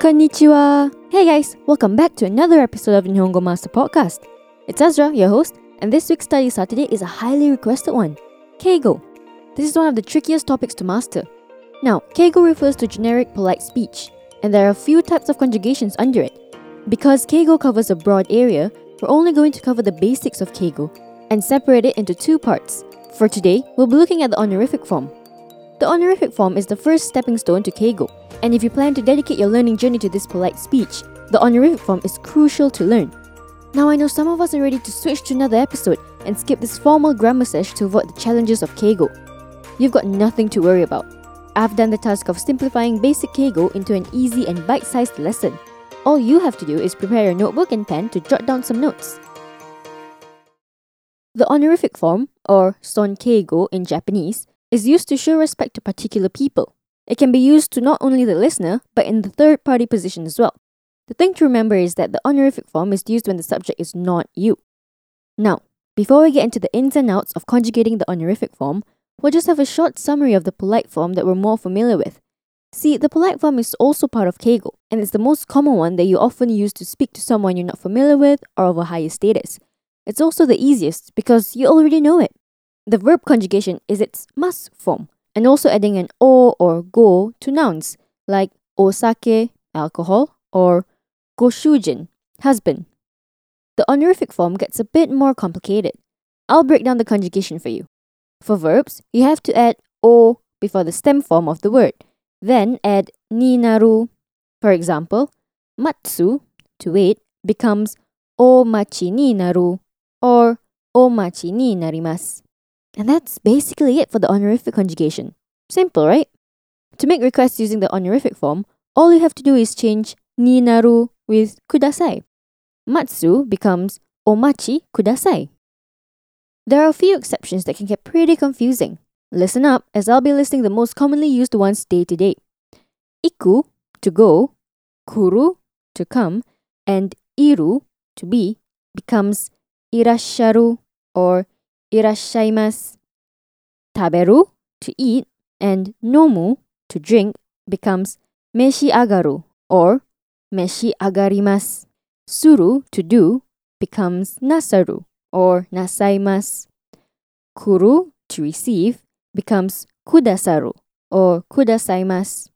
Konnichiwa! Hey guys, welcome back to another episode of Nihongo Master Podcast. It's Ezra, your host, and this week's study Saturday is a highly requested one Keigo. This is one of the trickiest topics to master. Now, Keigo refers to generic polite speech, and there are a few types of conjugations under it. Because Keigo covers a broad area, we're only going to cover the basics of Keigo and separate it into two parts. For today, we'll be looking at the honorific form. The honorific form is the first stepping stone to Keigo, and if you plan to dedicate your learning journey to this polite speech, the honorific form is crucial to learn. Now, I know some of us are ready to switch to another episode and skip this formal grammar sesh to avoid the challenges of Keigo. You've got nothing to worry about. I've done the task of simplifying basic Keigo into an easy and bite sized lesson. All you have to do is prepare your notebook and pen to jot down some notes. The honorific form, or son keigo in Japanese, is used to show respect to particular people. It can be used to not only the listener, but in the third party position as well. The thing to remember is that the honorific form is used when the subject is not you. Now, before we get into the ins and outs of conjugating the honorific form, we'll just have a short summary of the polite form that we're more familiar with. See, the polite form is also part of Keigo, and it's the most common one that you often use to speak to someone you're not familiar with or of a higher status. It's also the easiest because you already know it. The verb conjugation is its masu form, and also adding an o or go to nouns like osake, alcohol, or goshujin, husband. The honorific form gets a bit more complicated. I'll break down the conjugation for you. For verbs, you have to add o before the stem form of the word, then add ni naru. For example, matsu, to wait, becomes o machi ni naru or o machi ni narimasu. And that's basically it for the honorific conjugation. Simple, right? To make requests using the honorific form, all you have to do is change ni naru with kudasai. Matsu becomes omachi kudasai. There are a few exceptions that can get pretty confusing. Listen up, as I'll be listing the most commonly used ones day to day. Iku, to go, kuru, to come, and iru, to be, becomes irasharu or irashaimasu. Taberu, to eat, and nomu, to drink, becomes meshi agaru or meshi agarimasu. Suru, to do, becomes nasaru or nasaimasu. Kuru, to receive, becomes kudasaru or kudasaimasu.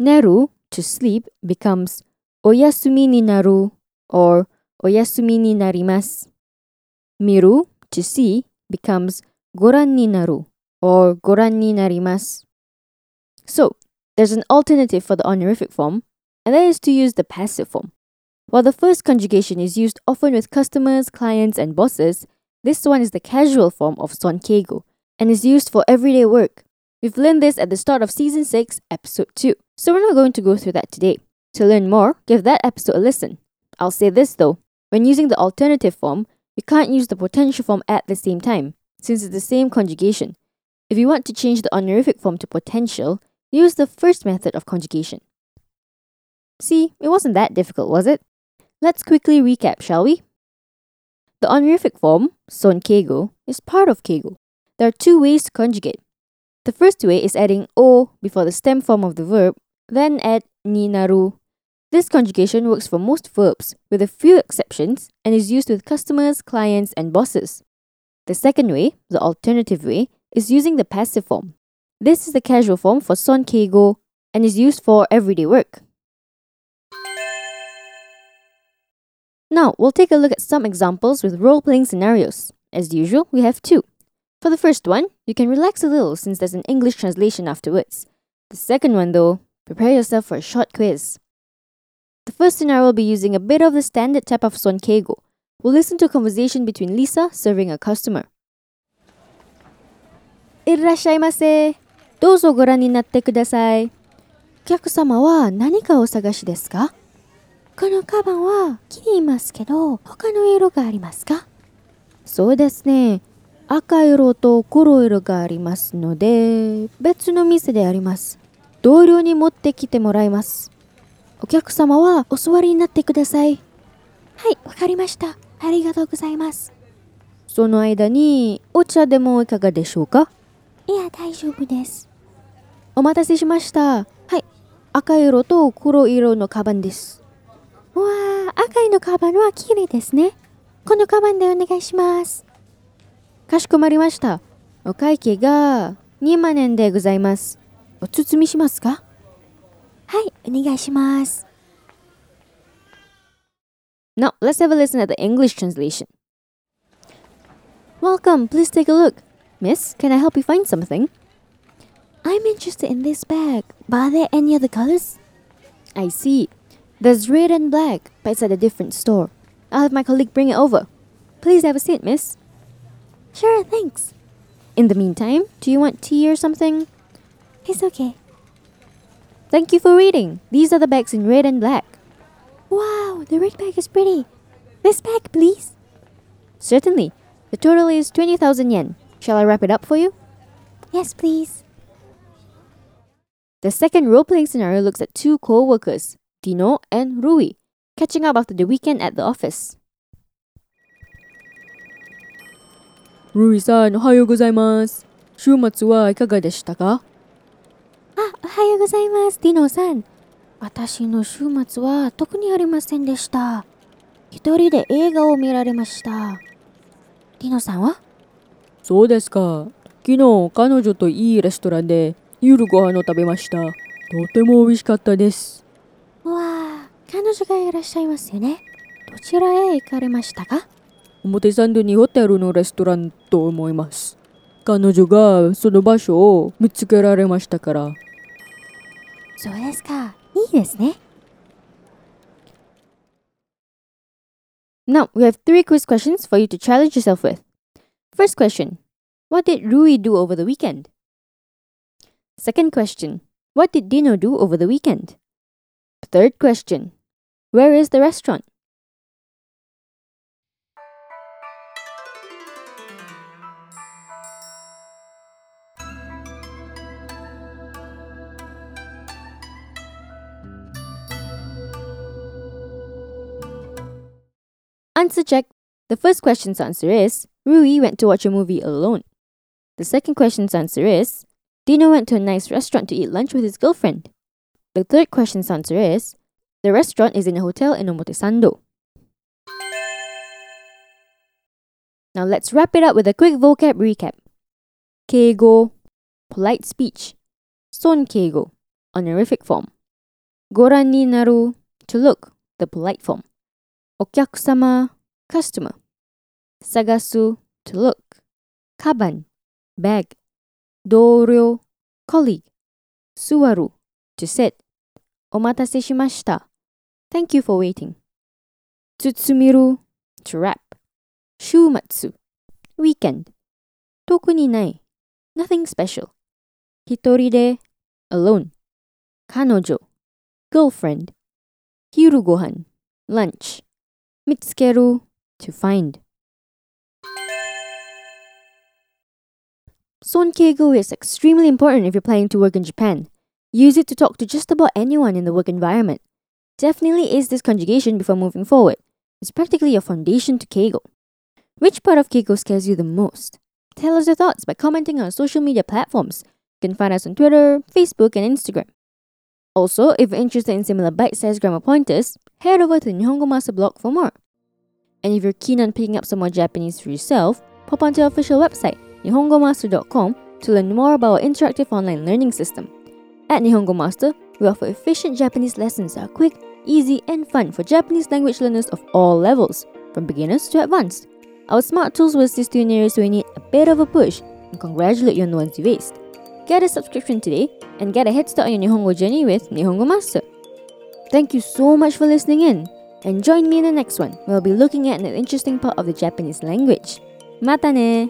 Neru, to sleep, becomes oyasumi ni naru or oyasumi ni narimasu. Miru, to see, becomes goran ni naru or goran ni narimasu. So, there's an alternative for the honorific form, and that is to use the passive form. While the first conjugation is used often with customers, clients, and bosses, this one is the casual form of son keigo and is used for everyday work. We've learned this at the start of season 6, episode 2, so we're not going to go through that today. To learn more, give that episode a listen. I'll say this though when using the alternative form, we can't use the potential form at the same time, since it's the same conjugation. If you want to change the honorific form to potential, use the first method of conjugation. See, it wasn't that difficult, was it? Let's quickly recap, shall we? The honorific form, son keigo, is part of keigo. There are two ways to conjugate. The first way is adding o before the stem form of the verb, then add ni naru. This conjugation works for most verbs, with a few exceptions, and is used with customers, clients, and bosses. The second way, the alternative way, is using the passive form. This is the casual form for son keigo and is used for everyday work. Now, we'll take a look at some examples with role playing scenarios. As usual, we have two. For the first one, you can relax a little since there's an English translation afterwards. The second one, though, prepare yourself for a short quiz. The first scenario will be using a bit of the standard type of son keigo. We'll listen to a conversation between Lisa serving a customer. いらっしゃいませ。どうぞご覧になってください。お客様は何かお探しですかこのカバンは気に入りますけど、他の色がありますかそうですね。赤色と黒色がありますので、別の店であります。同僚に持ってきてもらいます。お客様はお座りになってください。はい、わかりました。ありがとうございます。その間にお茶でもいかがでしょうか？いや、大丈夫です。お待たせしました。はい、赤色と黒色のカバンです。わあ、赤いのカバンは綺麗ですね。このカバンでお願いします。かしこまりました。お会計が2万円でございます。お包みしますか？はい、お願いします。 Now, let's have a listen at the English translation. Welcome, please take a look. Miss, can I help you find something? I'm interested in this bag, but are there any other colors? I see. There's red and black, but it's at a different store. I'll have my colleague bring it over. Please have a seat, miss. Sure, thanks. In the meantime, do you want tea or something? It's okay. Thank you for reading. These are the bags in red and black. Wow, the red bag is pretty. This bag, please. Certainly. The total is 20,000 yen. Shall I wrap it up for you? Yes, please. The second role playing scenario looks at two co workers, Dino and Rui, catching up after the weekend at the office. Rui san, ohayo gozaimasu. Shuu wa ikaga deshita ka? あ、おはようございます、ディノさん。私の週末は特にありませんでした。一人で映画を見られました。ディノさんは？そうですか。昨日彼女といいレストランで夜ご飯を食べました。とても美味しかったです。わあ、彼女がいらっしゃいますよね。どちらへ行かれましたか？表参道にホテルのレストランと思います。彼女がその場所を見つけられましたから。そうですか。いいですね。 Now, we have three quiz questions for you to challenge yourself with. First question What did Rui do over the weekend? Second question What did Dino do over the weekend? Third question Where is the restaurant? Answer check. The first question's answer is Rui went to watch a movie alone. The second question's answer is Dino went to a nice restaurant to eat lunch with his girlfriend. The third question's answer is the restaurant is in a hotel in Omotesando. Now let's wrap it up with a quick vocab recap. Keigo, polite speech. Son keigo, honorific form. Goran ni naru, to look, the polite form. お客様 customer 探す to look カバン bag 同僚 colleague 座る to sit お待たせしました Thank you for waiting 包みる to wrap 週末 weekend 特にない nothing special 一人で alone 彼女 girlfriend 昼ご飯 lunch 見つける to find. Sonkeigo is extremely important if you're planning to work in Japan. Use it to talk to just about anyone in the work environment. Definitely ace this conjugation before moving forward. It's practically a foundation to Keigo. Which part of Keigo scares you the most? Tell us your thoughts by commenting on our social media platforms. You can find us on Twitter, Facebook, and Instagram. Also, if you're interested in similar bite-sized grammar pointers, head over to Nihongo Master blog for more. And if you're keen on picking up some more Japanese for yourself, pop onto our official website, nihongomaster.com, to learn more about our interactive online learning system. At Nihongo Master, we offer efficient Japanese lessons that are quick, easy, and fun for Japanese language learners of all levels, from beginners to advanced. Our smart tools will assist you in areas where you need a bit of a push and congratulate you on the ones you've aced. Get a subscription today and get a head start on your Nihongo journey with Nihongo Master. Thank you so much for listening in, and join me in the next one where we'll be looking at an interesting part of the Japanese language. Mata ne!